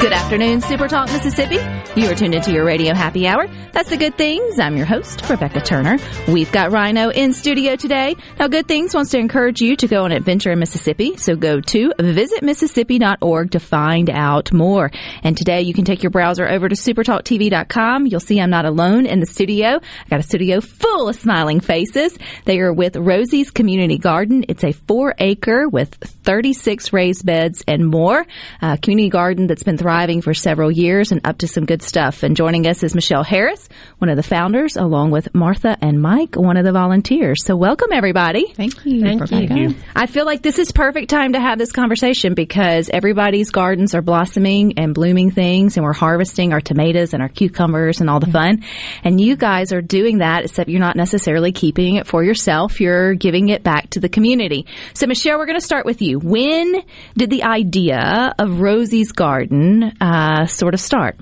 Good afternoon, Super Talk Mississippi. You are tuned into your radio happy hour. That's the Good Things. I'm your host, Rebecca Turner. We've got Rhino in studio today. Now, Good Things wants to encourage you to go on an adventure in Mississippi. So go to visitmississippi.org to find out more. And today you can take your browser over to supertalktv.com. You'll see I'm not alone in the studio. I got a studio full of smiling faces. They are with Rosie's Community Garden. It's a four acre with 36 raised beds and more. A community garden that's been thriving for several years and up to some good stuff. And joining us is Michelle Harris, one of the founders, along with Martha and Mike, one of the volunteers. So welcome everybody. Thank you. Thank you. I feel like this is perfect time to have this conversation because everybody's gardens are blossoming and blooming things and we're harvesting our tomatoes and our cucumbers and all the fun. And you guys are doing that except you're not necessarily keeping it for yourself. You're giving it back to the community. So Michelle, we're going to start with you. When did the idea of Rosie's Garden uh, sort of start?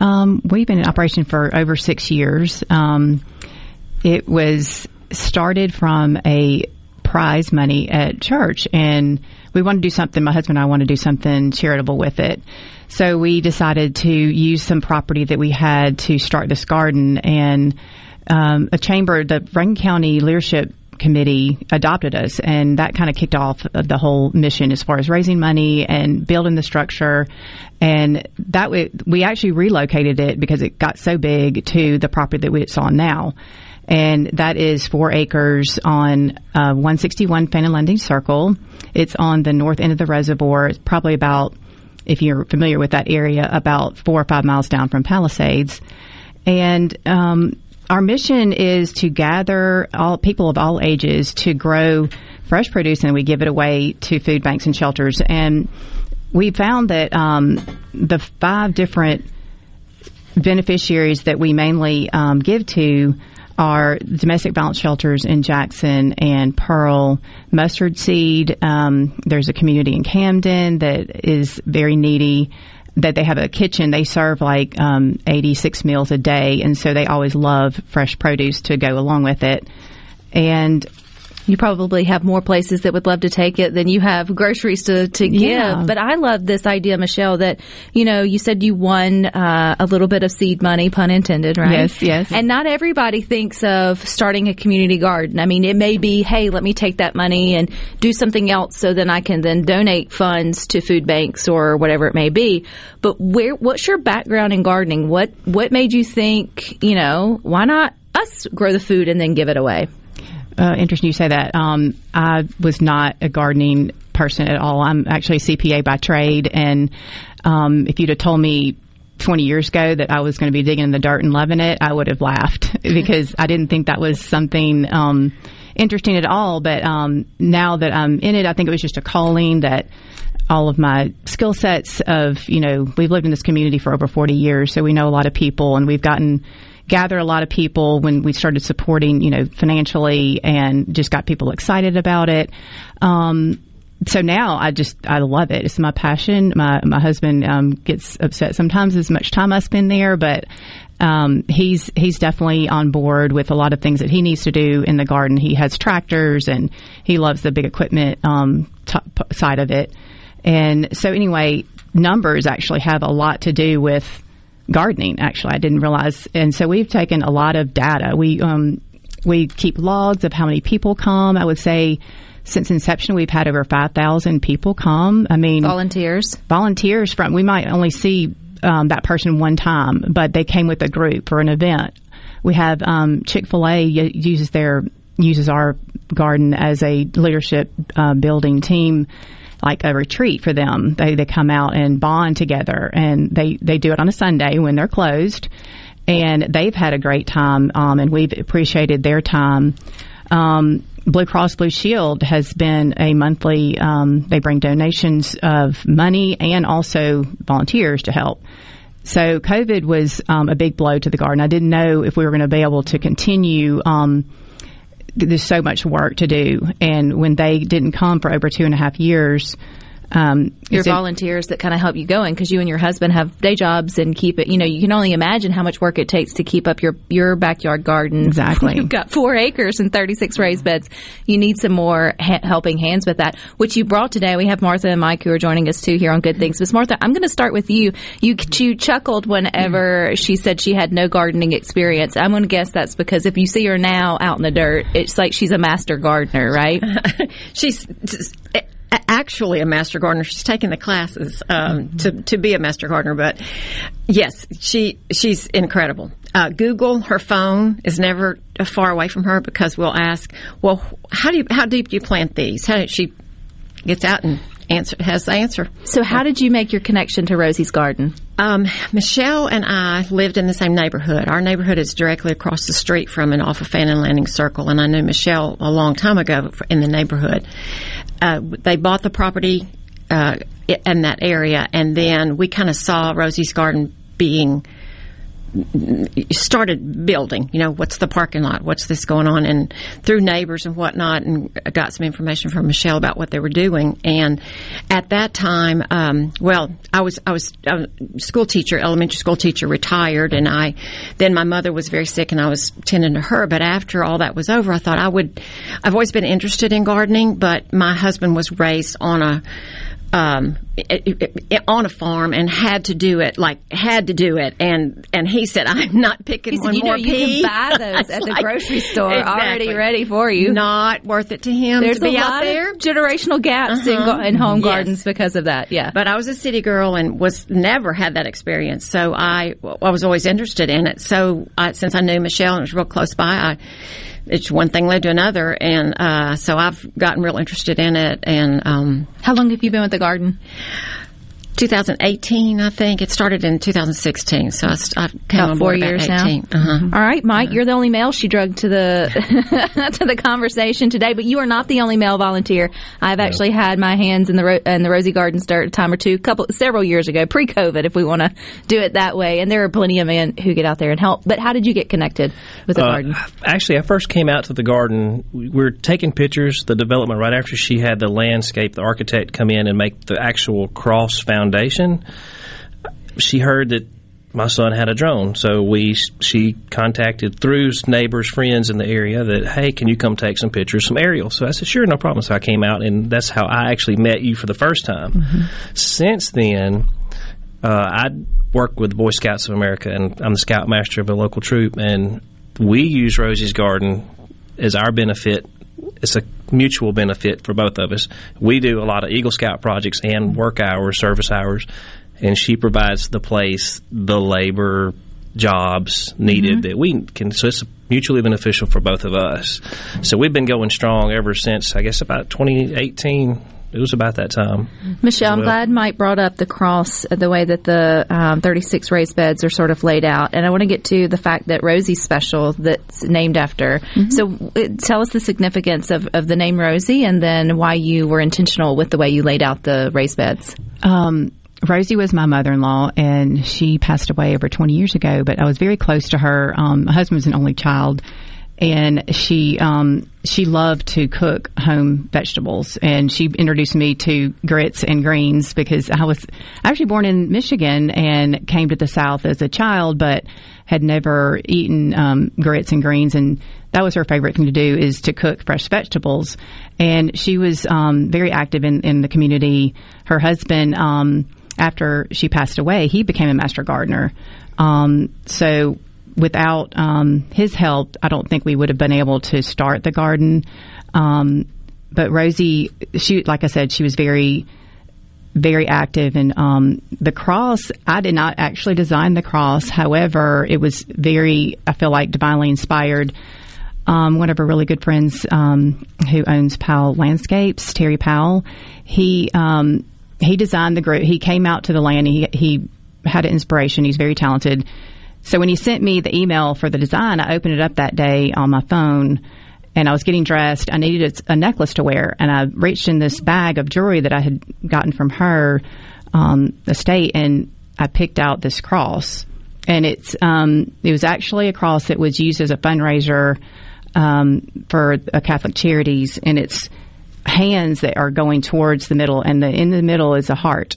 Um, we've been in operation for over six years. Um, it was started from a prize money at church, and we wanted to do something. My husband and I wanted to do something charitable with it. So we decided to use some property that we had to start this garden, and um, a chamber, the Rankin County Leadership Committee adopted us, and that kind of kicked off the whole mission as far as raising money and building the structure. And that we, we actually relocated it because it got so big to the property that we saw now. And that is four acres on uh, 161 Fannin Landing Circle. It's on the north end of the reservoir. It's probably about, if you're familiar with that area, about four or five miles down from Palisades. And um, our mission is to gather all people of all ages to grow fresh produce, and we give it away to food banks and shelters. And we found that um, the five different beneficiaries that we mainly um, give to are domestic violence shelters in Jackson and Pearl, Mustard Seed. Um, there's a community in Camden that is very needy. That they have a kitchen, they serve like um, 86 meals a day, and so they always love fresh produce to go along with it. And You probably have more places that would love to take it than you have groceries to, to give. Yeah. But I love this idea, Michelle, that, you know, you said you won uh, a little bit of seed money, pun intended, right? Yes, yes. And not everybody thinks of starting a community garden. I mean, it may be, hey, let me take that money and do something else so then I can then donate funds to food banks or whatever it may be. But where, what's your background in gardening? What, what made you think, you know, why not us grow the food and then give it away? Uh, interesting you say that. Um, I was not a gardening person at all. I'm actually a CPA by trade, and um, if you'd have told me 20 years ago that I was going to be digging in the dirt and loving it, I would have laughed because I didn't think that was something um, interesting at all. But um, now that I'm in it, I think it was just a calling that all of my skill sets of, you know, we've lived in this community for over 40 years, so we know a lot of people and we've gotten gather a lot of people when we started supporting, you know, financially and just got people excited about it. Um, so now I just I love it. It's my passion. My my husband um, gets upset sometimes as much time I spend there, but um, he's he's definitely on board with a lot of things that he needs to do in the garden. He has tractors and he loves the big equipment um, side of it. And so anyway, numbers actually have a lot to do with gardening. Actually, I didn't realize, and so we've taken a lot of data. We um, we keep logs of how many people come. I would say since inception, we've had over five thousand people come. I mean, Volunteers. volunteers from. We might only see um, that person one time, but they came with a group for an event. We have um, Chick Fil A uses their uses our garden as a leadership uh, building team like a retreat for them. They they come out and bond together, and they they do it on a Sunday when they're closed. and they've had a great time, um, and we've appreciated their time. Um, Blue Cross Blue Shield has been a monthly. Um, they bring donations of money and also volunteers to help. So COVID was um, a big blow to the garden. I didn't know if we were going to be able to continue. Um, there's so much work to do, and when they didn't come for over two and a half years, um, Your it's volunteers that kind of help you going because you and your husband have day jobs and keep it. You know, you can only imagine how much work it takes to keep up your your backyard garden. Exactly. You've got four acres and thirty six raised beds. You need some more ha- helping hands with that, which you brought today. We have Martha and Mike who are joining us too here on Good Things. But Martha, I'm going to start with you. You you chuckled whenever she said she had no gardening experience. I'm going to guess that's because if you see her now out in the dirt, it's like she's a master gardener, right? she's a- actually a master gardener. She's taken the classes um, to to be a master gardener, but yes, she she's incredible. Uh, Google, her phone is never far away from her because we'll ask, "Well, how do you how deep do you plant these?" How she gets out and answer has the answer. so, how did you make your connection to Rosie's garden? Um, Michelle and I lived in the same neighborhood. Our neighborhood is directly across the street from and off of Fannin Landing Circle, and I knew Michelle a long time ago in the neighborhood. Uh, they bought the property uh, in that area, and then we kind of saw Rosie's Garden being started building. You know, what's the parking lot? What's this going on? And through neighbors and whatnot, and got some information from Michelle about what they were doing. And at that time, um, well, I was I was a school teacher, elementary school teacher, retired, and I then my mother was very sick, and I was tending to her. But after all that was over, I thought I would. I've always been interested in gardening, but my husband was raised on a um, i- i- i- on a farm and had to do it like had to do it and and he said I'm not picking He said, one you know, more you pea." can buy those at the like- grocery store already ready for you. Not worth it to him There's to be a out lot there. of generational gaps in, Uh-huh. go- in home Yes. gardens because of that. Yeah. But I was a city girl and was never had that experience, so I I was always interested in it. So I, since I knew Michelle and it was real close by, I it's one thing led to another, and uh, so I've gotten real interested in it. And um, How long have you been with the garden? 2018, I think it started in 2016, so I, st- I came About on four board years about now. Uh-huh. All right, Mike, you're the only male she drugged to the to the conversation today, but you are not the only male volunteer. I've actually had my hands in the ro- in the Rosie Gardens dirt a time or two, couple several years ago, pre-COVID, if we want to do it that way. And there are plenty of men who get out there and help. But how did you get connected with the Uh, garden? Actually, I first came out to the garden. We were taking pictures, the development right after she had the landscape, the architect come in and make the actual cross foundation. Foundation, she heard that my son had a drone, so we she contacted through neighbors, friends in the area that hey, can you come take some pictures, some aerials? So I said sure, no problem. So I came out, and that's how I actually met you for the first time. Since then, uh, I work with Boy Scouts of America, and I'm the scoutmaster of a local troop, and we use Rosie's Garden as our benefit. It's a mutual benefit for both of us. We do a lot of Eagle Scout projects and work hours, service hours, and she provides the place, the labor, jobs needed mm-hmm. that we can. So it's mutually beneficial for both of us. So we've been going strong ever since I guess about 2018. It was about that time. Michelle, I'm glad Mike brought up the cross, uh, the way that the um, 36 raised beds are sort of laid out. And I want to get to the fact that Rosie's special that's named after. So uh, tell us the significance of, of the name Rosie and then why you were intentional with the way you laid out the raised beds. Um, Rosie was my mother-in-law, and she passed away over 20 years ago. But I was very close to her. Um, my husband was an only child, and she um, she loved to cook home vegetables. And she introduced me to grits and greens because I was actually born in Michigan and came to the South as a child, but had never eaten um, grits and greens. And that was her favorite thing to do is to cook fresh vegetables. And she was um, very active in, in the community. Her husband um, after she passed away he became a master gardener. Um, so without um, his help i don't think we would have been able to start the garden. Um, but rosie she like i said she was very very active and um, the cross i did not actually design the cross. However it was very i feel like divinely inspired. Um, one of our really good friends um, who owns powell landscapes terry powell he um, he designed the group. He came out to the land. He, he had an inspiration. He's very talented So when he sent me the email for the design, I opened it up that day on my phone and I was getting dressed. I needed a necklace to wear, and I reached in this bag of jewelry that I had gotten from her um, estate, and I picked out this cross. And it's um, it was actually a cross that was used as a fundraiser um, for a Catholic charities, and it's hands that are going towards the middle, and the in the middle is a heart,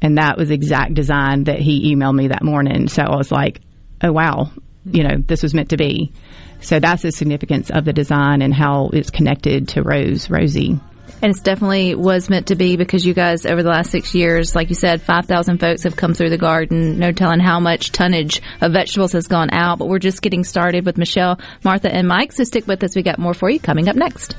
and that was the exact design that he emailed me that morning. So I was like, oh wow, you know, this was meant to be. So that's the significance of the design and how it's connected to Rose, Rosie. And it's definitely was meant to be because you guys, over the last six years, like you said, 5,000 folks have come through the garden. No telling how much tonnage of vegetables has gone out, but we're just getting started with Michelle, Martha, and Mike. So stick with us. We got more for you coming up next.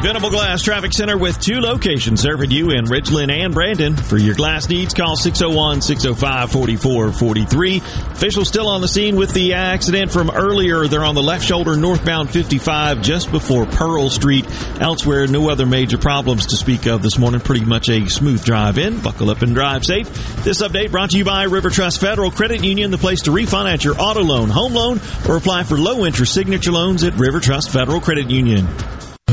The Venable Glass Traffic Center with two locations serving you in Richland and Brandon. For your glass needs, call 601 605 4443. Officials still on the scene with the accident from earlier. They're on the left shoulder northbound 55 just before Pearl Street. Elsewhere, no other major problems to speak of this morning. Pretty much a smooth drive in. Buckle up and drive safe. This update brought to you by River Trust Federal Credit Union, the place to refinance your auto loan, home loan, or apply for low interest signature loans at River Trust Federal Credit Union.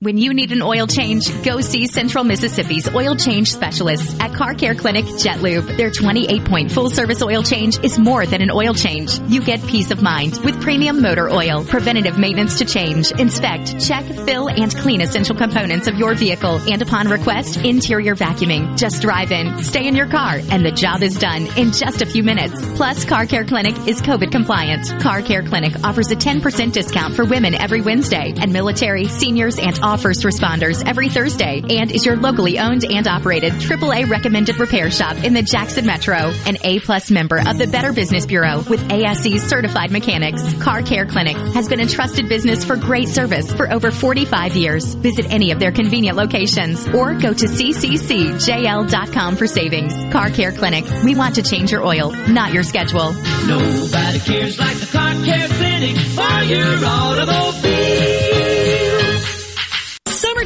When you need an oil change, go see Central Mississippi's oil change specialists at Car Care Clinic Jet Lube. Their 28 point full service oil change is more than an oil change. You get peace of mind with premium motor oil, preventative maintenance to change, inspect, check, fill, and clean essential components of your vehicle, and upon request, interior vacuuming. Just drive in, stay in your car, and the job is done in just a few minutes. Plus, Car Care Clinic is COVID compliant. Car Care Clinic offers a 10% discount for women every Wednesday, and military, seniors, and all first responders every Thursday and is your locally owned and operated AAA recommended repair shop in the Jackson Metro. An A plus member of the Better Business Bureau with ASE certified mechanics. Car Care Clinic has been a trusted business for great service for over 45 years. Visit any of their convenient locations or go to cccjl.com for savings. Car Care Clinic. We want to change your oil, not your schedule. Nobody cares like the Car Care Clinic for your automobile.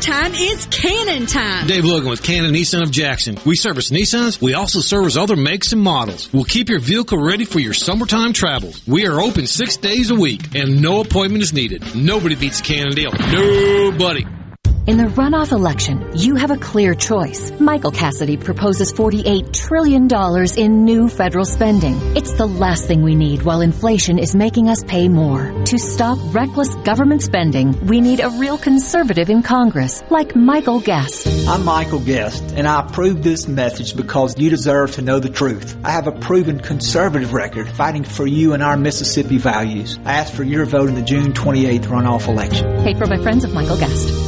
Summertime is Cannon time. Dave Logan with Cannon Nissan of Jackson. We service Nissans. We also service other makes and models. We'll keep your vehicle ready for your summertime travels. We are open six days a week and no appointment is needed. Nobody beats a Cannon deal. Nobody. In the runoff election, you have a clear choice. Michael Cassidy proposes $48 trillion in new federal spending. It's the last thing we need while inflation is making us pay more. To stop reckless government spending, we need a real conservative in Congress, like Michael Guest. I'm Michael Guest, and I approve this message because you deserve to know the truth. I have a proven conservative record fighting for you and our Mississippi values. I ask for your vote in the June 28th runoff election. Paid for by friends of Michael Guest.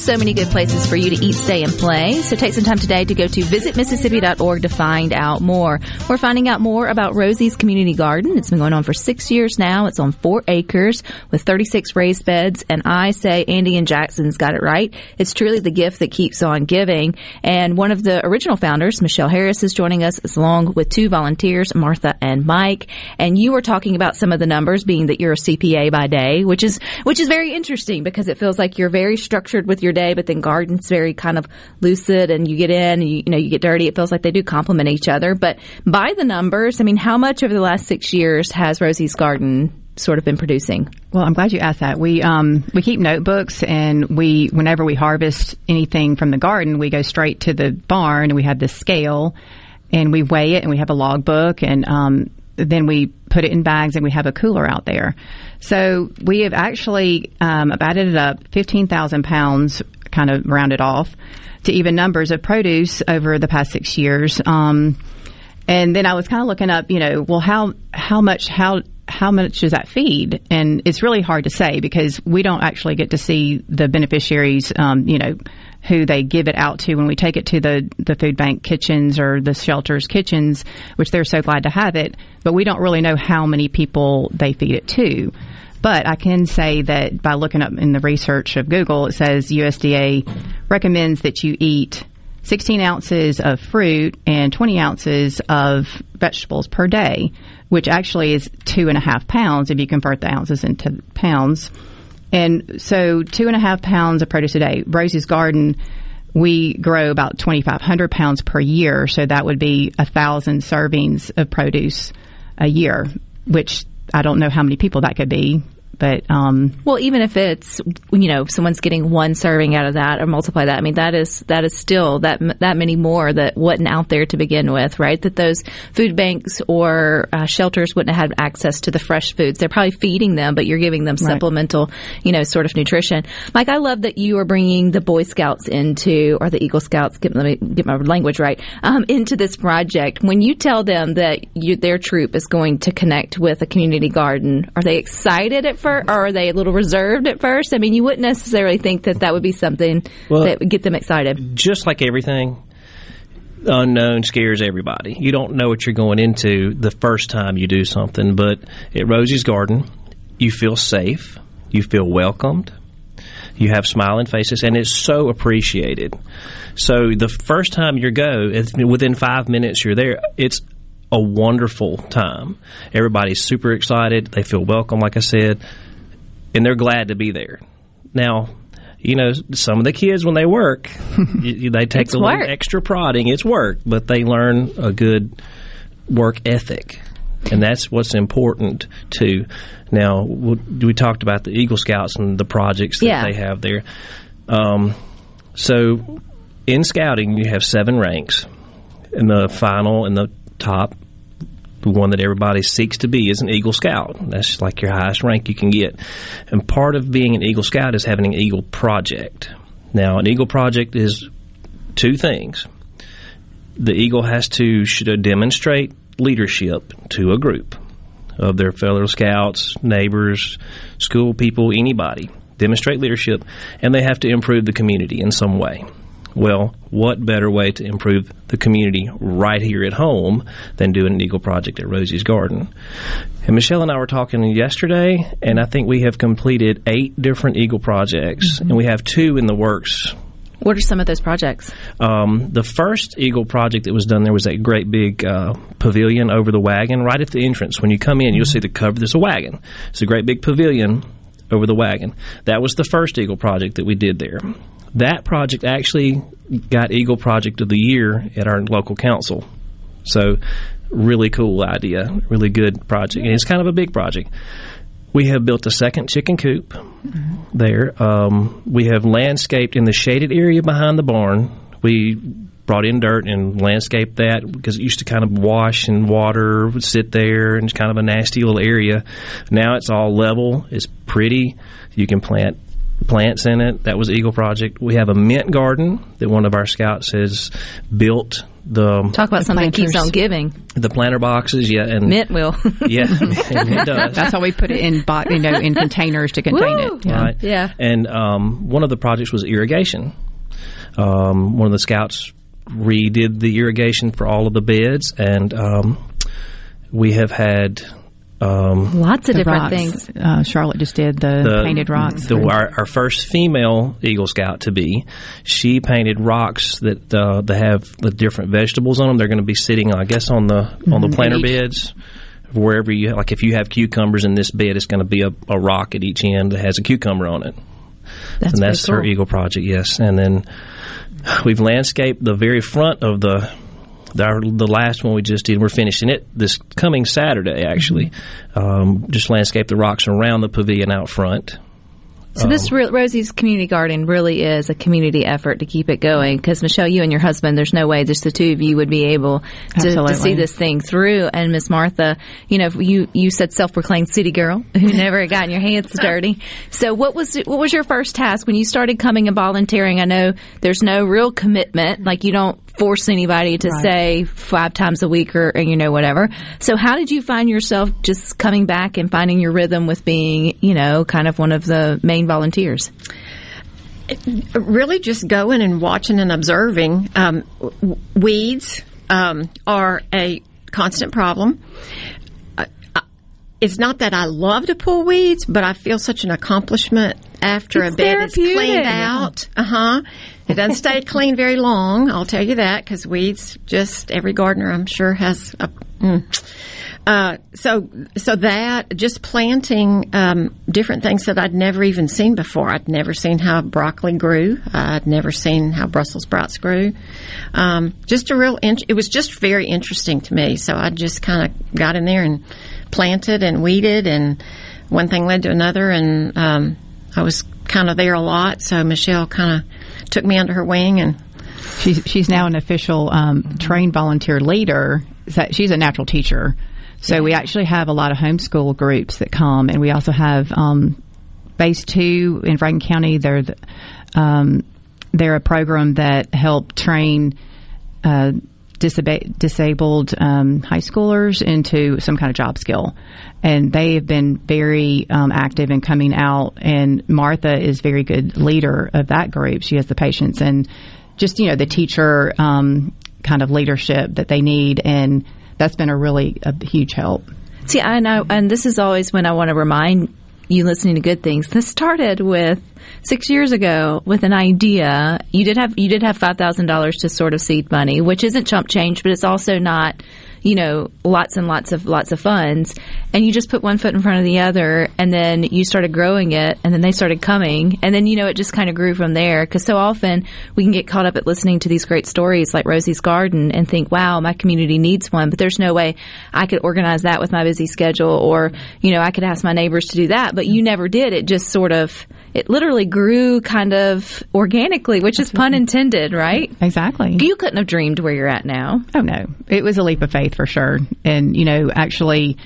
So many good places for you to eat, stay, and play. So take some time today to go to visitmississippi.org to find out more. We're finding out more about Rosie's Community Garden. It's been going on for six years now. It's on four acres with 36 raised beds. And I say Andy and Jackson's got it right. It's truly the gift that keeps on giving. And one of the original founders, Michelle Harris, is joining us along with two volunteers, Martha and Mike. And you were talking about some of the numbers being that you're a CPA by day, which is, which is very interesting because it feels like you're very structured with your day, but then garden's very kind of lucid and you get in and you, you know, you get dirty. It feels like they do complement each other. But by the numbers, I mean, how much over the last six years has Rosie's Garden sort of been producing? Well, I'm glad you asked that. We um, we keep notebooks, and we whenever we harvest anything from the garden, we go straight to the barn, and we have this scale, and we weigh it, and we have a logbook, and um, then we put it in bags, and we have a cooler out there. So we have actually um, added it up, fifteen thousand pounds, kind of rounded off to even numbers of produce over the past six years. Um, and then I was kind of looking up, you know, well, how how much how how much does that feed? And it's really hard to say because we don't actually get to see the beneficiaries, um, you know, who they give it out to when we take it to the, the food bank kitchens or the shelters kitchens, which they're so glad to have it. But we don't really know how many people they feed it to. But I can say that by looking up in the research of Google, it says USDA recommends that you eat 16 ounces of fruit and 20 ounces of vegetables per day, which actually is two and a half pounds if you convert the ounces into pounds. And so, two and a half pounds of produce a day. Rosie's Garden, we grow about 2,500 pounds per year, so that would be a thousand servings of produce a year, which I don't know how many people that could be, but um, well, even if it's you know someone's getting one serving out of that or multiply that, I mean that is that is still that that many more that wasn't out there to begin with, right? That those food banks or uh, shelters wouldn't have had access to the fresh foods. They're probably feeding them, but you're giving them Right. supplemental, you know, sort of nutrition. Mike, I love that you are bringing the Boy Scouts into or the Eagle Scouts. Get, let me get my language right um, into this project. When you tell them that you, their troop is going to connect with a community garden, are they excited at first, or are they a little reserved at first? I mean, you wouldn't necessarily think that that would be something Well- that would get them excited. just like everything, unknown scares everybody. You don't know what you're going into the first time you do something, but at Rosie's Garden, you feel safe, you feel welcomed, you have smiling faces, and it's so appreciated. So the first time you go, within five minutes you're there, it's a wonderful time. Everybody's super excited, they feel welcome, like I said, and they're glad to be there. Now, you know, some of the kids when they work, you, you- they take It's a little extra prodding. It's work, but they learn a good work ethic, and that's what's important too. Now, we we talked about the Eagle Scouts and the projects that Yeah. they have there. Um, so, in scouting, you have seven ranks, and the final and the top the one that everybody seeks to be is an Eagle Scout. That's like your highest rank you can get. And part of being an Eagle Scout is having an Eagle Project. Now, an Eagle Project is two things. The Eagle has to demonstrate leadership to a group of their fellow scouts, neighbors, school people, anybody. Demonstrate leadership, and they have to improve the community in some way. Well, what better way to improve the community right here at home than doing an Eagle Project at Rosie's Garden? And Michelle and I were talking yesterday, and I think we have completed eight different Eagle projects, and we have two in the works What are some of those projects? um, the first Eagle project that was done there was that great big uh, pavilion over the wagon right at the entrance. When you come in, you'll see the cover. There's a wagon. It's a great big pavilion over the wagon. That was the first Eagle project that we did there. That project actually got Eagle Project of the Year at our local council. So, really cool idea, really good project. And it's kind of a big project. We have built a second chicken coop there. Um, we have landscaped in the shaded area behind the barn. We brought in dirt and landscaped that because it used to kind of wash and water would sit there and it's kind of a nasty little area. Now it's all level, it's pretty. You can plant plants in it. That was Eagle Project. We have a mint garden that one of our scouts has built. The Talk about something that keeps on giving. the planter boxes, yeah, and Mint will. yeah, it does. That's how we put it in, bo- you know, in containers to contain Woo! it. Yeah. Right. Yeah. And um, one of the projects was irrigation. Um, one of the scouts redid the irrigation for all of the beds, and um, we have had um, Lots of different rocks. things. Uh, Charlotte just did the, painted rocks. The, our, our first female Eagle Scout to be, she painted rocks that uh, they have the different vegetables on them. They're going to be sitting, I guess, on the on the Mhm. planter Each. beds. Wherever you like, if you have cucumbers in this bed, it's going to be a, a rock at each end that has a cucumber on it. That's and that's pretty her. Eagle project, yes. And then we've landscaped the very front of the the, our, the last one we just did. We're finishing it this coming Saturday, actually. Mm-hmm. Um, just landscape the rocks around the pavilion out front. So this re- Rosie's community garden really is a community effort to keep it going. Because Michelle, you and your husband, there's no way just the two of you would be able to, to see this thing through. And Miss Martha, you know, you you said self-proclaimed city girl who never had gotten your hands dirty. So what was what was your first task when you started coming and volunteering? I know there's no real commitment, like you don't force anybody to Right. say five times a week or, you know whatever. So how did you find yourself just coming back and finding your rhythm with being, you know, kind of one of the main volunteers? really just going and watching and observing. Um, weeds um, are a constant problem. Uh, it's not that I love to pull weeds, but I feel such an accomplishment after It's a bed is cleaned out. Uh huh. It doesn't stay clean very long. I'll tell you that because weeds. Just every gardener, I'm sure, has a. Mm. Uh, so, so that just planting um, different things that I'd never even seen before. I'd never seen how broccoli grew. I'd never seen how Brussels sprouts grew. Um, just a real. In- it was just very interesting to me. So I just kind of got in there and planted and weeded, and one thing led to another, and um, I was kind of there a lot. So Michelle kind of took me under her wing and. She's she's now an official um, trained volunteer leader. She's a natural teacher, so we actually have a lot of homeschool groups that come, and we also have um, Base Two in Franklin County. They're the, um, they're a program that help train. Uh, disab- disabled um, high schoolers into some kind of job skill, and they have been very um, active in coming out. And Martha is very good leader of that group. She has the patience and just you know the teacher um, kind of leadership that they need, and that's been a really a huge help. See, I know, and this is always when I want to remind you listening to good things. This started with six years ago with an idea. You did have you did have five thousand dollars to sort of seed money, which isn't chump change, but it's also not you know lots and lots of lots of funds. And you just put one foot in front of the other, and then you started growing it, and then they started coming, and then you know it just kind of grew from there. Because so often we can get caught up at listening to these great stories like Rosie's Garden and think, "Wow, my community needs one," but there's no way I could organize that with my busy schedule, or you know I could ask my neighbors to do that. But you never did. It just sort of it literally grew kind of organically, which is pun intended, right? Exactly. You couldn't have dreamed where you're at now. Oh no, it was a leap of faith for sure. And you know, actually,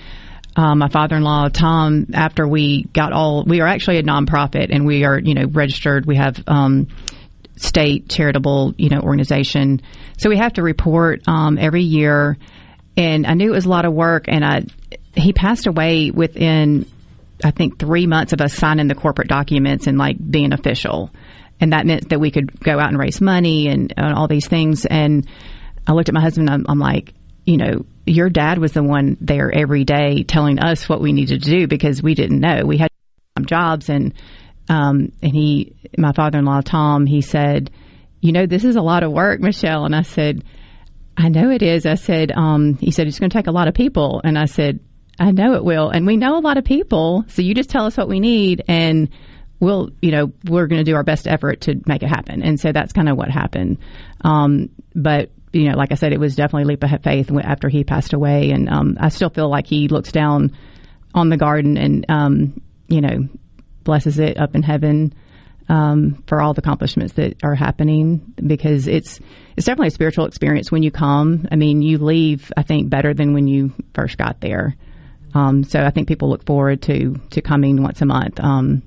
um, my father-in-law Tom, after we got all, we are actually a nonprofit, and we are you know registered. We have um, state charitable you know organization, so we have to report um, every year. And I knew it was a lot of work, and I he passed away within I think three months of us signing the corporate documents and like being official. And that meant that we could go out and raise money and, and all these things. And I looked at my husband and I'm, I'm like, you know, your dad was the one there every day telling us what we needed to do because we didn't know. We had jobs and, um, and he, my father-in-law, Tom, he said, you know, this is a lot of work, Michelle. And I said, I know it is. I said, um, he said, it's going to take a lot of people. And I said, I know it will. And we know a lot of people. So you just tell us what we need and we'll, you know, we're going to do our best effort to make it happen. And so that's kind of what happened. Um, but, you know, like I said, it was definitely leap of faith after he passed away. And, um, I still feel like he looks down on the garden and, um, you know, blesses it up in heaven. Um, for all the accomplishments that are happening because it's it's definitely a spiritual experience when you come. I mean, you leave I think better than when you first got there. Um, so I think people look forward to to coming once a month. Um,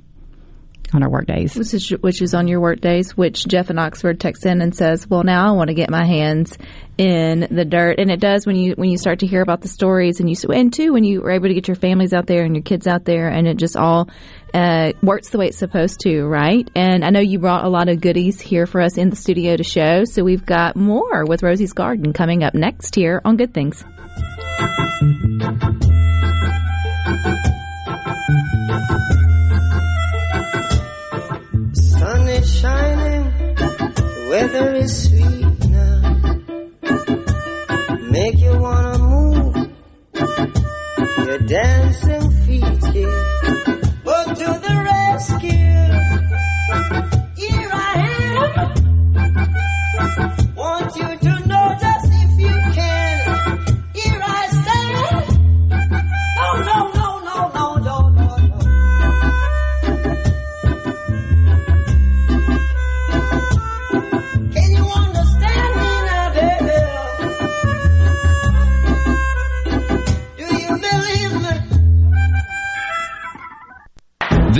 on our work days. Which is, which is on your work days, which Jeff in Oxford texts in and says, "Well, now I want to get my hands in the dirt," and it does when you when you start to hear about the stories, and you and too when you are able to get your families out there and your kids out there, and it just all uh, works the way it's supposed to, right? And I know you brought a lot of goodies here for us in the studio to show, so we've got more with Rosie's Garden coming up next here on Good Things. Weather is sweet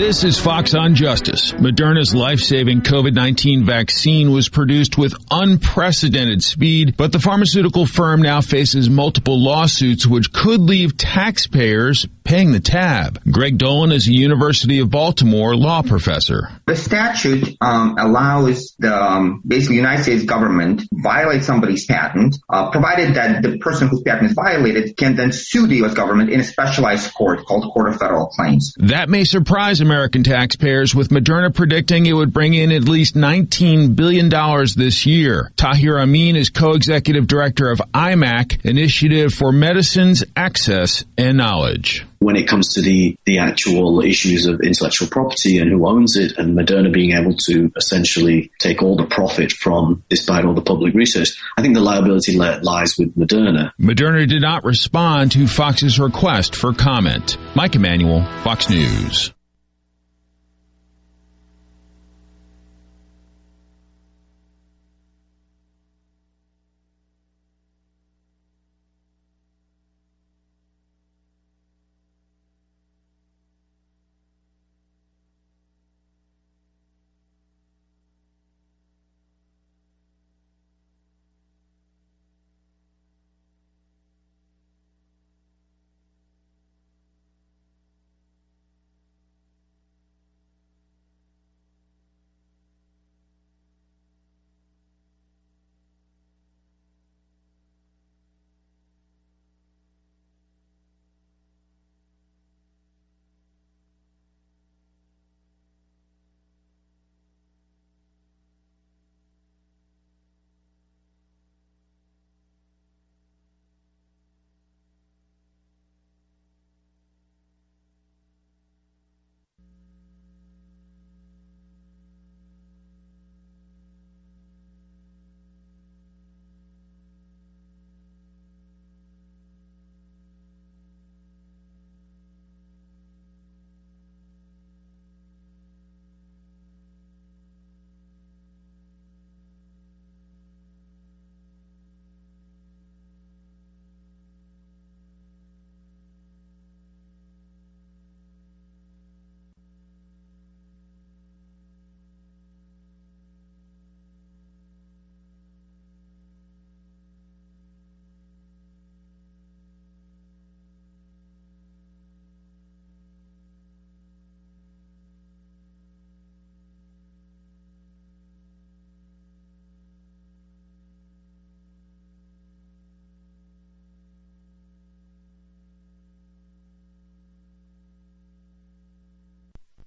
This is Fox on Justice. Moderna's life-saving COVID-19 vaccine was produced with unprecedented speed, but the pharmaceutical firm now faces multiple lawsuits which could leave taxpayers paying the tab. Greg Dolin is a University of Baltimore law professor. The statute um, allows the um, basically United States government violate somebody's patent, uh, provided that the person whose patent is violated can then sue the U.S. government in a specialized court called Court of Federal Claims. That may surprise American taxpayers with Moderna predicting it would bring in at least $19 billion this year. Tahir Amin is co-executive director of I-MAK, Initiative for Medicines, Access, and Knowledge when it comes to the, the actual issues of intellectual property and who owns it and Moderna being able to essentially take all the profit from despite all the public research, I think the liability lies with Moderna. Moderna did not respond to Fox's request for comment. Mike Emanuel, Fox News.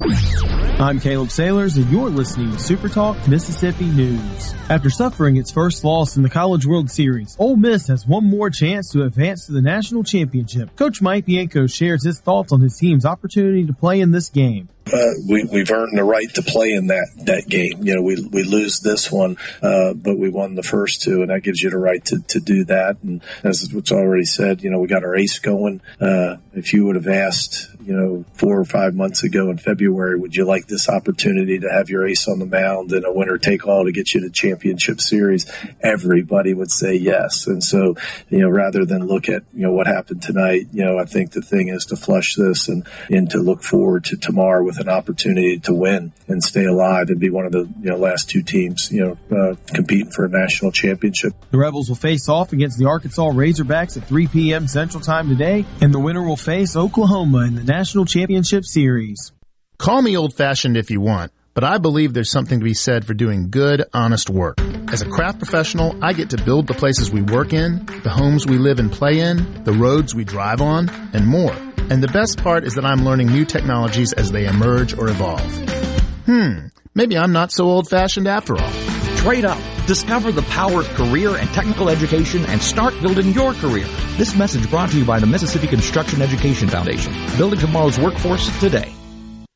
I'm Caleb Sailors, and you're listening to Super Talk Mississippi News. After suffering its first loss in the College World Series, Ole Miss has one more chance to advance to the national championship. Coach Mike Bianco shares his thoughts on his team's opportunity to play in this game. Uh, we, we've earned the right to play in that, that game. You know, we, we lose this one, uh, but we won the first two, and that gives you the right to, to do that. And as what's already said, you know, we got our ace going. Uh, if you would have asked, you know, four or five months ago in February, would you like this opportunity to have your ace on the mound and a winner take all to get you to championship series? Everybody would say yes. And so, you know, rather than look at, you know, what happened tonight, you know, I think the thing is to flush this and, and to look forward to tomorrow with an opportunity to win and stay alive and be one of the you know last two teams you know uh, competing for a national championship. The Rebels will face off against the Arkansas Razorbacks at 3 p.m. Central Time today, and the winner will face Oklahoma in the National Championship Series. Call me old fashioned if you want, but I believe there's something to be said for doing good, honest work. As a craft professional, I get to build the places we work in, the homes we live and play in, the roads we drive on, and more. And the best part is that I'm learning new technologies as they emerge or evolve. Hmm, maybe I'm not so old fashioned after all. Trade up. Discover the power of career and technical education and start building your career. This message brought to you by the Mississippi Construction Education Foundation. Building tomorrow's workforce today.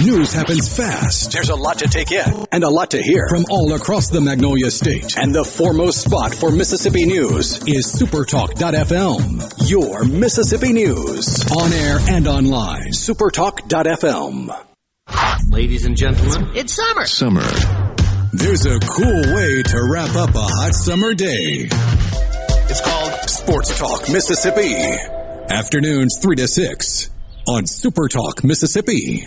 News happens fast. There's a lot to take in and a lot to hear from all across the Magnolia State. And the foremost spot for Mississippi news is supertalk.fm. Your Mississippi news on air and online. Supertalk.fm. Ladies and gentlemen, it's summer. Summer. There's a cool way to wrap up a hot summer day. It's called Sports Talk Mississippi. Afternoons 3 to 6 on Supertalk Mississippi.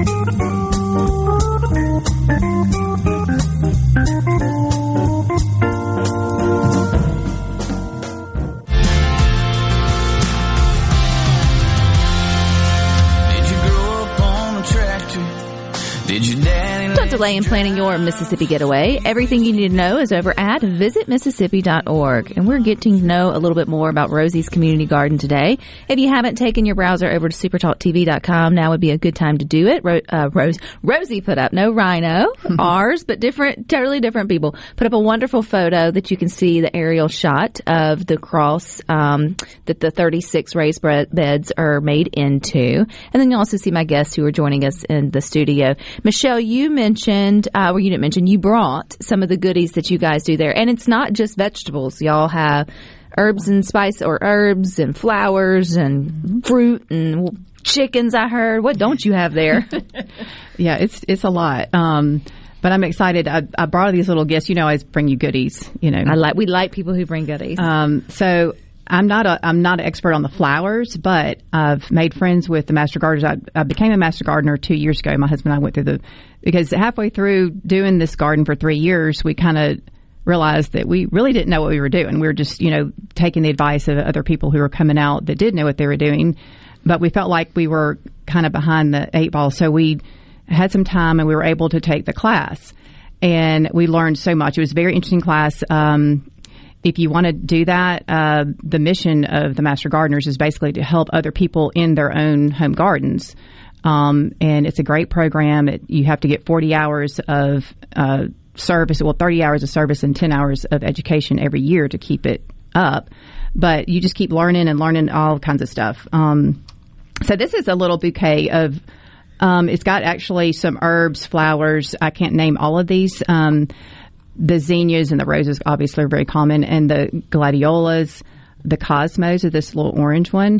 Delay in planning your Mississippi getaway. Everything you need to know is over at visitmississippi.org. And we're getting to know a little bit more about Rosie's Community Garden today. If you haven't taken your browser over to supertalktv.com, now would be a good time to do it. Ro- uh, Rose, Rosie put up, no rhino, ours, but different, totally different people, put up a wonderful photo that you can see the aerial shot of the cross um, that the 36 raised beds are made into. And then you'll also see my guests who are joining us in the studio. Michelle, you mentioned, uh, well, you didn't mention, you brought some of the goodies that you guys do there. And it's not just vegetables. Y'all have herbs and spice or herbs and flowers and fruit and chickens, I heard. What don't you have there? yeah, it's it's a lot. Um, but I'm excited. I, I brought these little gifts. You know, I always bring you goodies. You know, I like we like people who bring goodies. Um, so I'm not a I'm not an expert on the flowers, but I've made friends with the master gardeners. I, I became a master gardener two years ago. My husband and I went through the because halfway through doing this garden for three years, we kind of realized that we really didn't know what we were doing. We were just you know taking the advice of other people who were coming out that did know what they were doing, but we felt like we were kind of behind the eight ball. So we had some time and we were able to take the class and we learned so much. It was a very interesting class. Um, if you want to do that, uh, the mission of the Master Gardeners is basically to help other people in their own home gardens. Um, and it's a great program. It, you have to get 40 hours of uh, service, well, 30 hours of service and 10 hours of education every year to keep it up. But you just keep learning and learning all kinds of stuff. Um, so this is a little bouquet of. Um, it's got actually some herbs, flowers. I can't name all of these. Um, the zinnias and the roses obviously are very common, and the gladiolas, the cosmos are this little orange one.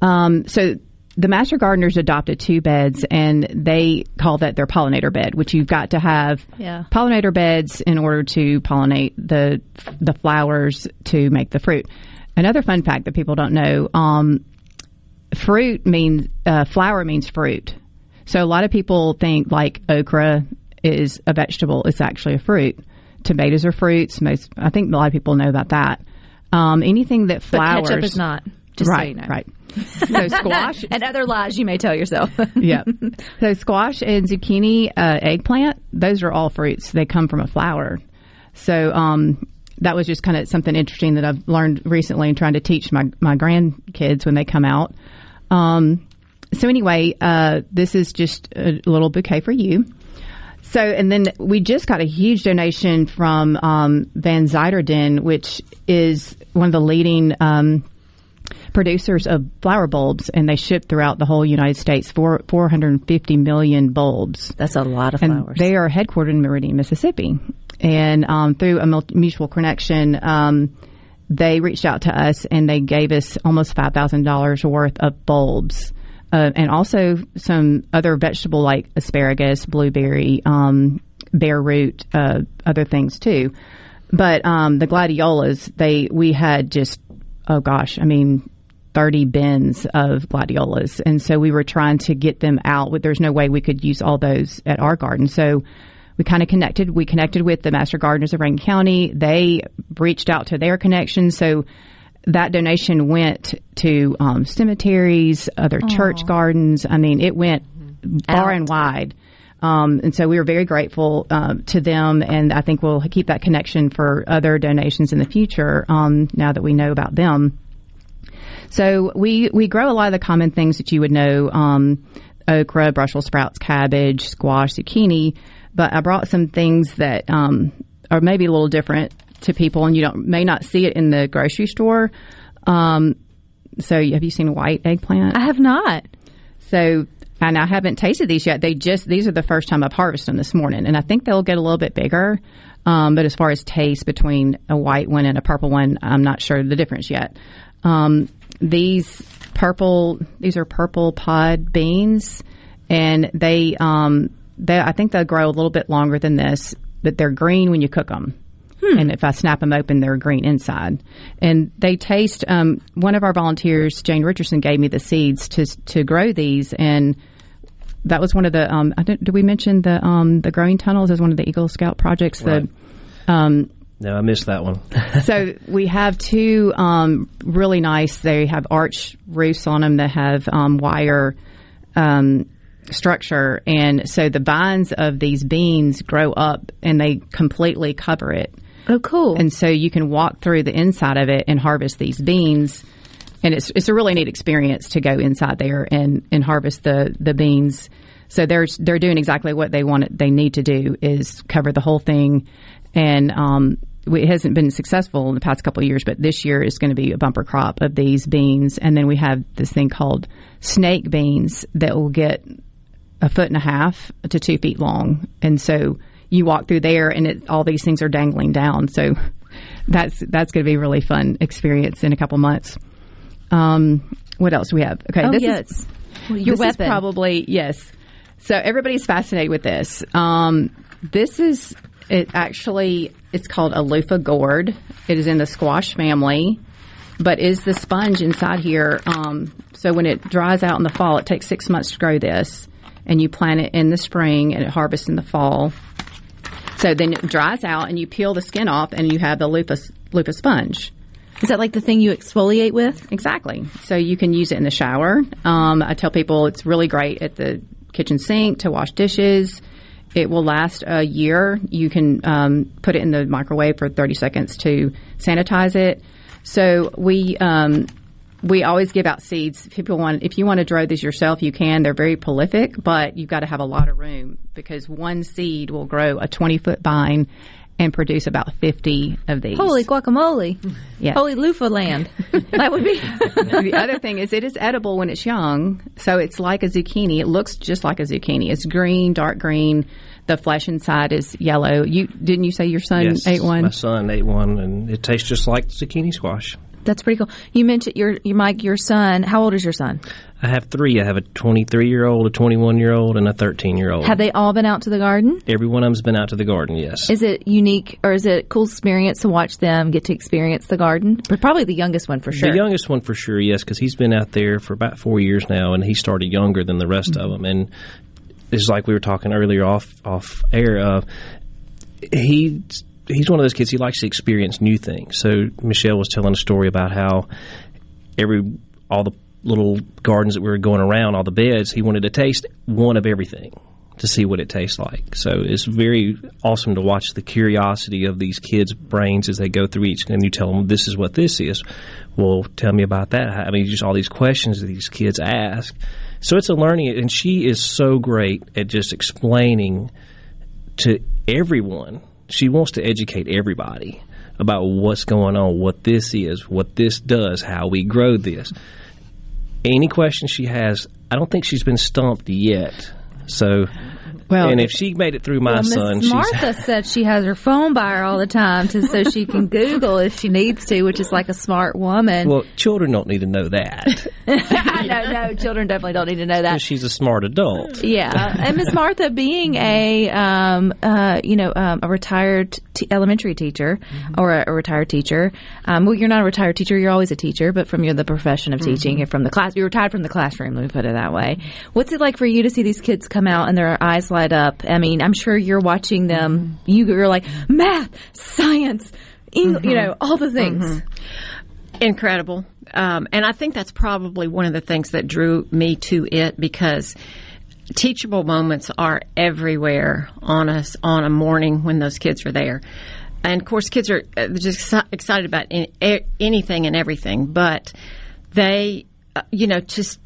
Um, so the master gardeners adopted two beds, and they call that their pollinator bed, which you've got to have Yeah. pollinator beds in order to pollinate the the flowers to make the fruit. Another fun fact that people don't know: um, fruit means uh, flower means fruit. So a lot of people think like okra is a vegetable. It's actually a fruit. Tomatoes are fruits. Most I think a lot of people know about that. Um, anything that But flowers ketchup is not. Just so right, you know. right. So squash and other lies you may tell yourself. yeah. So squash and zucchini, uh, eggplant, those are all fruits. They come from a flower. So um, that was just kind of something interesting that I've learned recently and trying to teach my, my grandkids when they come out. Um, so anyway, uh, this is just a little bouquet for you. So, and then we just got a huge donation from um, Van Zyverden, which is one of the leading um, producers of flower bulbs, and they ship throughout the whole United States for 450 million bulbs. That's a lot of and flowers. They are headquartered in Meridian, Mississippi, and um, through a mutual connection. Um, they reached out to us and they gave us almost five thousand dollars worth of bulbs, uh, and also some other vegetable like asparagus, blueberry, um, root, uh, other things too. But um, the gladiolas, they we had just oh gosh, I mean. 30 bins of gladiolas. And so we were trying to get them out. There's no way we could use all those at our garden. So we kind of connected. We connected with the Master Gardeners of Rankin County. They reached out to their connections. So that donation went to um, cemeteries, other church gardens. I mean, it went far and wide. Um, and so we were very grateful uh, to them, and I think we'll keep that connection for other donations in the future um, now that we know about them. So we, we grow a lot of the common things that you would know um, okra, Brussels sprouts, cabbage, squash, zucchini. But I brought some things that um, are maybe a little different to people, and you don't may not see it in the grocery store. Um, so have you seen white eggplant? I have not. So and I haven't tasted these yet. They just these are the first time I've harvested them this morning, and I think they'll get a little bit bigger. Um, but as far as taste between a white one and a purple one, I'm not sure the difference yet. Um, these purple these are purple pod beans, and they um, they I think they'll grow a little bit longer than this, but they're green when you cook them. And if I snap them open, they're green inside. And they taste. Um, one of our volunteers, Jane Richardson, gave me the seeds to to grow these, and that was one of the. Um, I did, did we mention the um, the growing tunnels as one of the Eagle Scout projects? Right. The um, No, I missed that one. so we have two um, really nice. They have arch roofs on them that have um, wire um, structure, and so the vines of these beans grow up and they completely cover it. Oh, cool! And so you can walk through the inside of it and harvest these beans, and it's it's a really neat experience to go inside there and and harvest the the beans. So they're they're doing exactly what they want they need to do is cover the whole thing, and um, it hasn't been successful in the past couple of years, but this year is going to be a bumper crop of these beans, and then we have this thing called snake beans that will get a foot and a half to two feet long, and so you walk through there, and it, all these things are dangling down. So that's that's going to be a really fun experience in a couple months. Um, what else do we have? Okay, Oh, this yes. is Well, your this is weapon. probably yes. So everybody's fascinated with this. Um, this is it. Actually, it's called a loofah gourd. It is in the squash family, but is the sponge inside here. Um, so when it dries out in the fall, it takes six months to grow this, and you plant it in the spring and it harvests in the fall. So then it dries out, and you peel the skin off, and you have the loofah loofah sponge. Is that like the thing you exfoliate with? Exactly. So you can use it in the shower. Um, I tell people it's really great at the kitchen sink to wash dishes. It will last a year. You can um, put it in the microwave for 30 seconds to sanitize it. So we um, we always give out seeds. If People want if you want to grow these yourself, you can. They're very prolific, but you've got to have a lot of room because one seed will grow a 20 foot vine and produce about 50 of these. Holy guacamole! Yeah. Holy loofah land. that would be. the other thing is it is edible when it's young, so it's like a zucchini. It looks just like a zucchini. It's green, dark green. The flesh inside is yellow. You didn't you say your son yes, ate one? My son ate one, and it tastes just like zucchini squash. That's pretty cool. You mentioned your, your Mike, your son. How old is your son? I have three. I have a 23 year old, a 21 year old, and a 13 year old. Have they all been out to the garden? Every one of them's been out to the garden. Yes. Is it unique or is it a cool experience to watch them get to experience the garden? But probably the youngest one for sure. The youngest one for sure, yes, because he's been out there for about four years now, and he started younger than the rest of them. And it's like we were talking earlier off off air. Uh, he he's one of those kids. He likes to experience new things. So Michelle was telling a story about how every all the little gardens that we were going around, all the beds, he wanted to taste one of everything to see what it tastes like. So it's very awesome to watch the curiosity of these kids' brains as they go through each, and you tell them this is what this is. Well, tell me about that. I mean, just all these questions that these kids ask. So it's a learning, and she is so great at just explaining to everyone. She wants to educate everybody about what's going on, what this is, what this does, how we grow this. Any question she has, I don't think she's been stumped yet. So, Well, and if she made it through my well, son, Miss she's Martha said she has her phone by her all the time to, so she can Google if she needs to, which is like a smart woman. well, children don't need to know that I know, no, children definitely don't need to know that. because she's a smart adult. Yeah, and Miss Martha, being a um, uh, you know um, a retired t- elementary teacher or a, a retired teacher, um, well, you're not a retired teacher; you're always a teacher, but from your the profession of teaching, you're from the class, you're retired from the classroom. Let me put it that way. What's it like for you to see these kids come out and their eyes up? I mean, I'm sure you're watching them. You, you're like math, science, Eng- you know, all the things. incredible. Um, and I think that's probably one of the things that drew me to it because teachable moments are everywhere on us on a morning when those kids are there. And of course, kids are uh, just excited about anything and everything, but they, uh, you know, just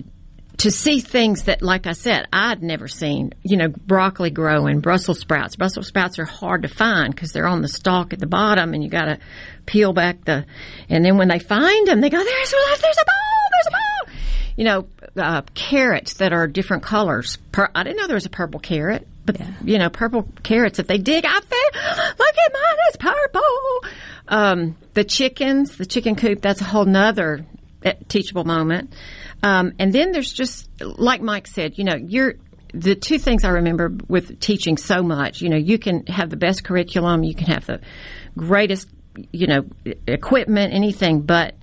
to see things that, like I said, I'd never seen. You know, broccoli growing, Brussels sprouts. Brussels sprouts are hard to find because they're on the stalk at the bottom, and you got to peel back the. And then when they find them, they go, "There's a, there's a ball, there's a ball." You know, uh, carrots that are different colors. I didn't know there was a purple carrot, but you know, purple carrots. If they dig out there, look at mine, it's purple. Um, the chickens, the chicken coop. That's a whole nother uh, teachable moment. Um, and then there's just like Mike said, you know, you're the two things I remember with teaching so much. You know, you can have the best curriculum, you can have the greatest, you know, equipment, anything, but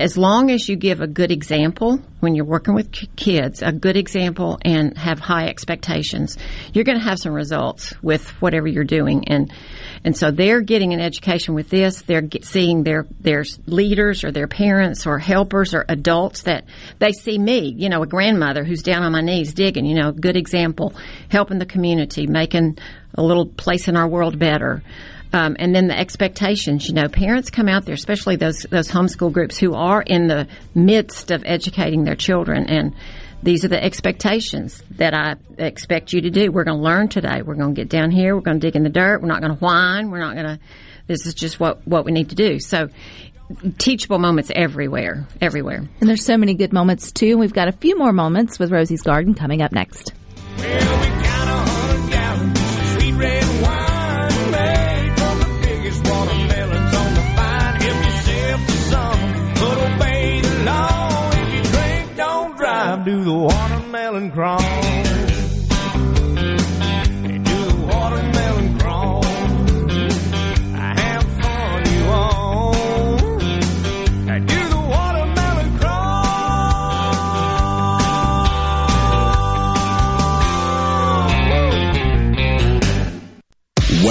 as long as you give a good example when you're working with kids, a good example and have high expectations, you're going to have some results with whatever you're doing. And and so they're getting an education with this. They're get, seeing their their leaders or their parents or helpers or adults that they see me, you know, a grandmother who's down on my knees digging, you know, good example, helping the community, making a little place in our world better. Um, and then the expectations, you know, parents come out there, especially those those homeschool groups who are in the midst of educating their children, and these are the expectations that I expect you to do. We're going to learn today. We're going to get down here. We're going to dig in the dirt. We're not going to whine. We're not going to. This is just what what we need to do. So, teachable moments everywhere, everywhere. And there's so many good moments too. We've got a few more moments with Rosie's Garden coming up next. Do the watermelon crawl.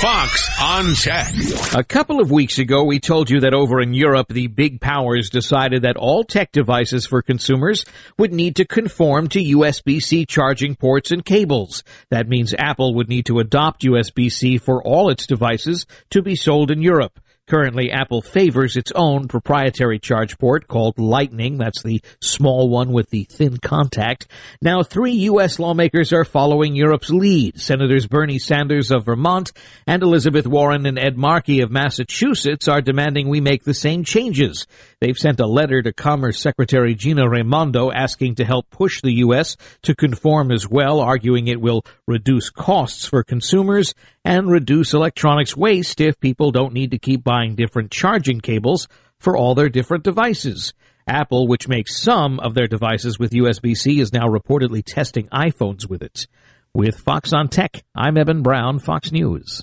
Fox on Tech. A couple of weeks ago, we told you that over in Europe, the big powers decided that all tech devices for consumers would need to conform to USB-C charging ports and cables. That means Apple would need to adopt USB-C for all its devices to be sold in Europe. Currently, Apple favors its own proprietary charge port called Lightning. That's the small one with the thin contact. Now, three U.S. lawmakers are following Europe's lead. Senators Bernie Sanders of Vermont and Elizabeth Warren and Ed Markey of Massachusetts are demanding we make the same changes. They've sent a letter to Commerce Secretary Gina Raimondo asking to help push the U.S. to conform as well, arguing it will reduce costs for consumers and reduce electronics waste if people don't need to keep buying different charging cables for all their different devices. Apple, which makes some of their devices with USB-C, is now reportedly testing iPhones with it. With Fox on Tech, I'm Eben Brown, Fox News.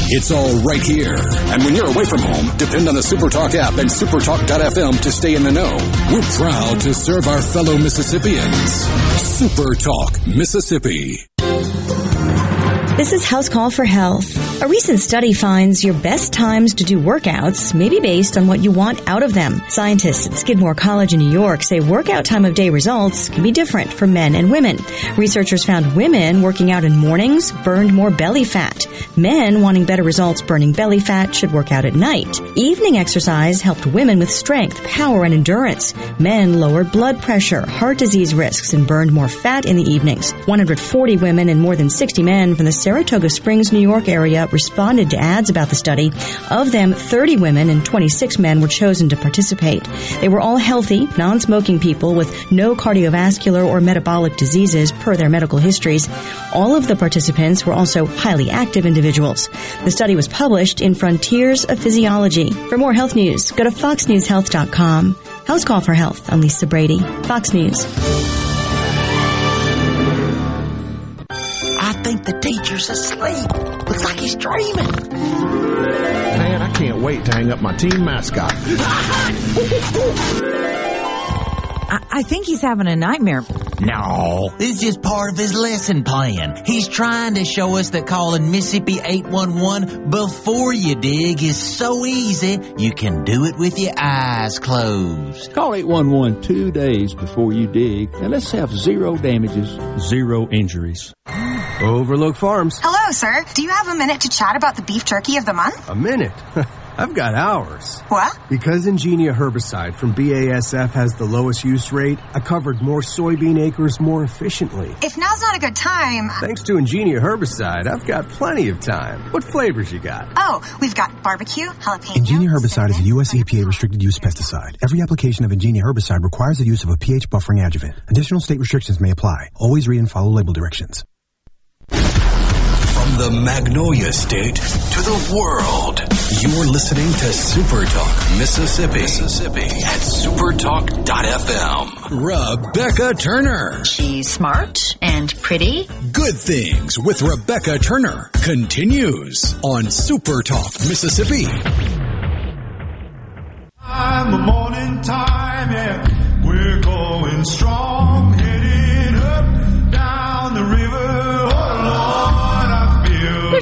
It's all right here. And when you're away from home, depend on the Supertalk app and supertalk.fm to stay in the know. We're proud to serve our fellow Mississippians. Supertalk, Mississippi. This is House Call for Health. A recent study finds your best times to do workouts may be based on what you want out of them. Scientists at Skidmore College in New York say workout time of day results can be different for men and women. Researchers found women working out in mornings burned more belly fat. Men wanting better results burning belly fat should work out at night. Evening exercise helped women with strength, power, and endurance. Men lowered blood pressure, heart disease risks, and burned more fat in the evenings. 140 women and more than 60 men from the Saratoga Springs, New York area responded to ads about the study. Of them, 30 women and 26 men were chosen to participate. They were all healthy, non-smoking people with no cardiovascular or metabolic diseases per their medical histories. All of the participants were also highly active individuals. The study was published in Frontiers of Physiology. For more health news, go to foxnewshealth.com. House Call for Health. I'm Lisa Brady, Fox News. Teacher's asleep. Looks like he's dreaming. Man, I can't wait to hang up my team mascot. I, I think he's having a nightmare. No, it's just part of his lesson plan. He's trying to show us that calling Mississippi 811 before you dig is so easy, you can do it with your eyes closed. Call 811 two days before you dig, and let's have zero damages, zero injuries. Overlook Farms. Hello, sir. Do you have a minute to chat about the beef jerky of the month? A minute? I've got hours. What? Because Engenia herbicide from BASF has the lowest use rate, I covered more soybean acres more efficiently. If now's not a good time. Uh, Thanks to Engenia herbicide, I've got plenty of time. What flavors you got? Oh, we've got barbecue, jalapeno. Engenia herbicide is a U.S. EPA restricted use pesticide. Every application of Engenia herbicide requires the use of a pH buffering adjuvant. Additional state restrictions may apply. Always read and follow label directions. From the Magnolia State to the world, you're listening to Super Talk Mississippi, Mississippi at supertalk.fm. Rebecca Turner. She's smart and pretty. Good Things with Rebecca Turner continues on Super Talk Mississippi. Time, the morning time, yeah. We're going strong,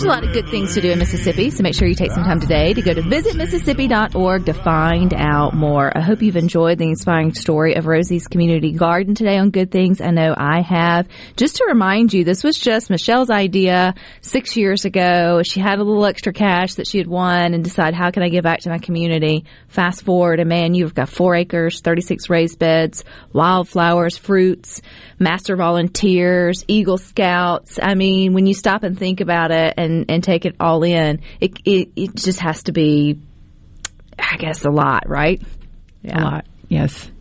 lot of good things to do in Mississippi, so make sure you take some time today to go to visitmississippi.org to find out more. I hope you've enjoyed the inspiring story of Rosie's Community Garden today on Good Things. I know I have. Just to remind you, this was just Michelle's idea six years ago. She had a little extra cash that she had won and decided, how can I give back to my community? Fast forward, and man, you've got four acres, 36 raised beds, wildflowers, fruits, master volunteers, Eagle Scouts. I mean, when you stop and think about it and, and take it all in, it, it, it just has to be, I guess, a lot, right? A lot, yes.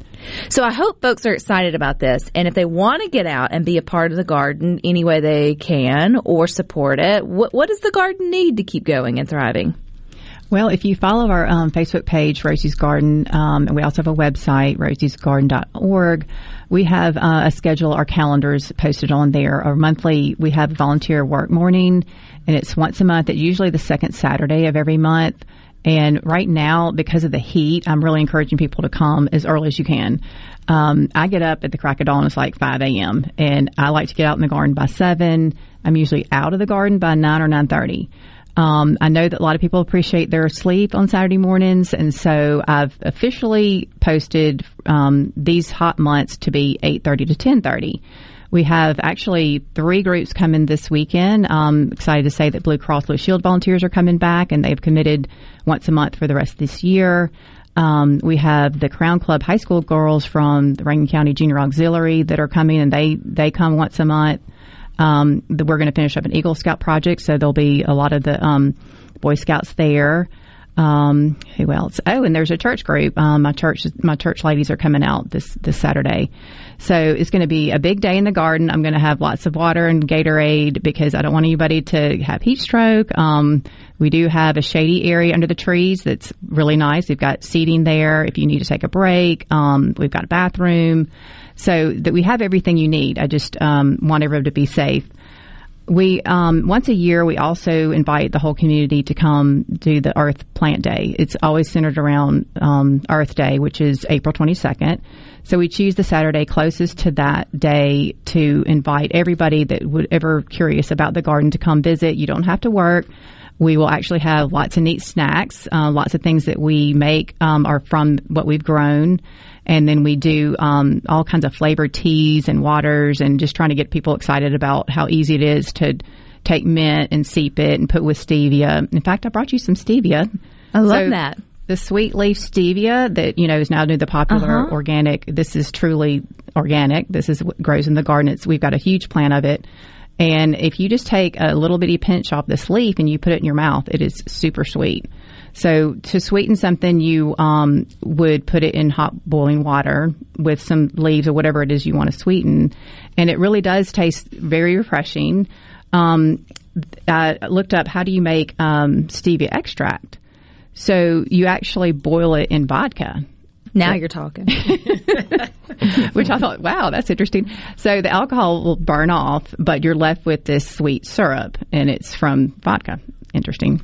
So I hope folks are excited about this. And if they want to get out and be a part of the garden any way they can or support it, what, what does the garden need to keep going and thriving? Well, if you follow our um, Facebook page, Rosie's Garden, um, and we also have a website, rosiesgarden.org, we have uh, a schedule, our calendars posted on there. Our monthly, we have volunteer work morning, and it's once a month. It's usually the second Saturday of every month. And right now, because of the heat, I'm really encouraging people to come as early as you can. Um, I get up at the crack of dawn. It's like 5 a.m. and I like to get out in the garden by 7. I'm usually out of the garden by 9 or 9.30. Um, I know that a lot of people appreciate their sleep on Saturday mornings, and so I've officially posted um, these hot months to be 8:30 to 10:30. We have actually three groups coming this weekend. I'm excited to say that Blue Cross Blue Shield volunteers are coming back, and they've committed once a month for the rest of this year. Um, we have the Crown Club high school girls from the Rankin County Junior Auxiliary that are coming, and they they come once a month. Um, the, we're going to finish up an Eagle Scout project, so there'll be a lot of the um, Boy Scouts there. Um, who else? Oh, and there's a church group. Um, my church, my church ladies are coming out this this Saturday, so it's going to be a big day in the garden. I'm going to have lots of water and Gatorade because I don't want anybody to have heat stroke. Um, we do have a shady area under the trees that's really nice. We've got seating there if you need to take a break. Um, we've got a bathroom, so that we have everything you need. I just um, want everyone to be safe. We um, once a year we also invite the whole community to come do the Earth Plant Day. It's always centered around um, Earth Day, which is April 22nd. So we choose the Saturday closest to that day to invite everybody that would ever curious about the garden to come visit. You don't have to work. We will actually have lots of neat snacks. Uh, lots of things that we make um, are from what we've grown. And then we do um, all kinds of flavored teas and waters and just trying to get people excited about how easy it is to take mint and seep it and put with stevia. In fact, I brought you some stevia. I love So that. The sweet leaf stevia that, you know, is now the popular Uh-huh. organic. This is truly organic. This is what grows in the garden. It's, we've got a huge plant of it. And if you just take a little bitty pinch off this leaf and you put it in your mouth, it is super sweet. So to sweeten something, you um, would put it in hot boiling water with some leaves or whatever it is you want to sweeten, and it really does taste very refreshing. Um, I looked up how do you make um, stevia extract. So you actually boil it in vodka. Now you're talking. Which I thought, wow, that's interesting. So the alcohol will burn off, but you're left with this sweet syrup, and it's from vodka. Interesting.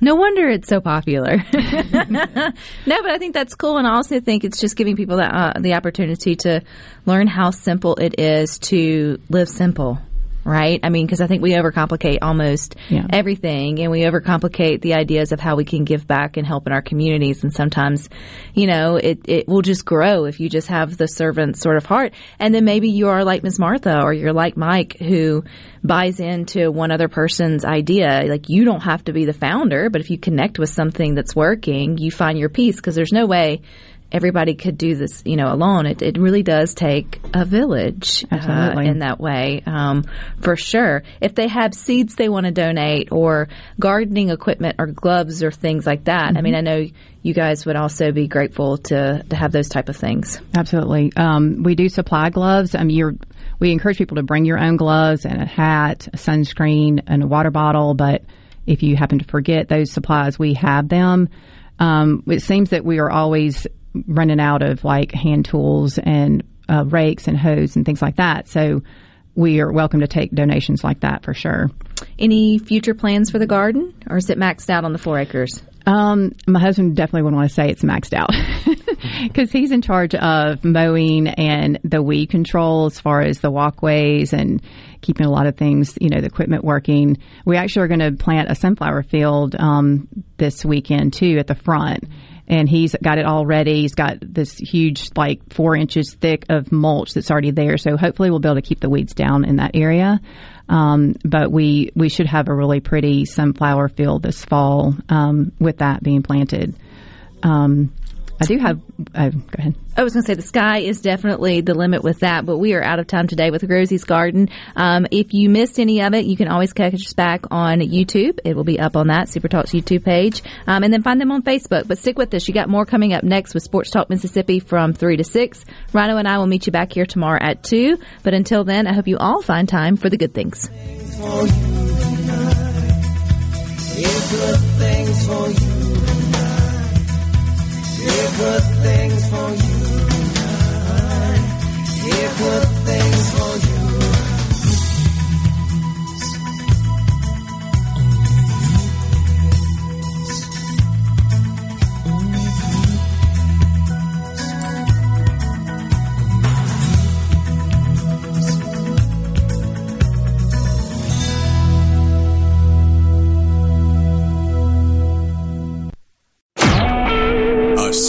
No wonder it's so popular. no, but I think that's cool, and I also think it's just giving people that uh, the opportunity to learn how simple it is to live simple. Right? I mean, because I think we overcomplicate almost Yeah. everything, and we overcomplicate the ideas of how we can give back and help in our communities. And sometimes, you know, it it will just grow if you just have the servant sort of heart. And then maybe you are like Miss Martha, or you're like Mike, who buys into one other person's idea. Like you don't have to be the founder, but if you connect with something that's working, you find your peace because there's no way everybody could do this, you know, alone. It, it really does take a village uh, in that way, um, for sure. If they have seeds they want to donate or gardening equipment or gloves or things like that, I mean, I know you guys would also be grateful to, to have those type of things. Absolutely. Um, we do supply gloves. I mean, you're, we encourage people to bring your own gloves and a hat, a sunscreen, and a water bottle. But if you happen to forget those supplies, we have them. Um, it seems that we are always running out of like hand tools and uh, rakes and hose and things like that. So we are welcome to take donations like that for sure. Any future plans for the garden, or is it maxed out on the four acres? Um, my husband definitely wouldn't want to say it's maxed out because he's in charge of mowing and the weed control as far as the walkways and keeping a lot of things, you know, the equipment working. We actually are going to plant a sunflower field um, this weekend too at the front. And he's got it all ready. He's got this huge, like four inches thick of mulch that's already there. So hopefully we'll be able to keep the weeds down in that area. Um, but we, we should have a really pretty sunflower field this fall um, with that being planted. Um, I do have. Uh, go ahead. I was going to say the sky is definitely the limit with that, but we are out of time today with Rosie's Garden. Um, if you missed any of it, you can always catch us back on YouTube. It will be up on that Super Talk's YouTube page, um, and then find them on Facebook. But stick with us; you got more coming up next with Sports Talk Mississippi from three to six. Rhino and I will meet you back here tomorrow at two. But until then, I hope you all find time for the good things. for you tonight. Yeah, good things for you tonight. Yeah, good things for you good things for you.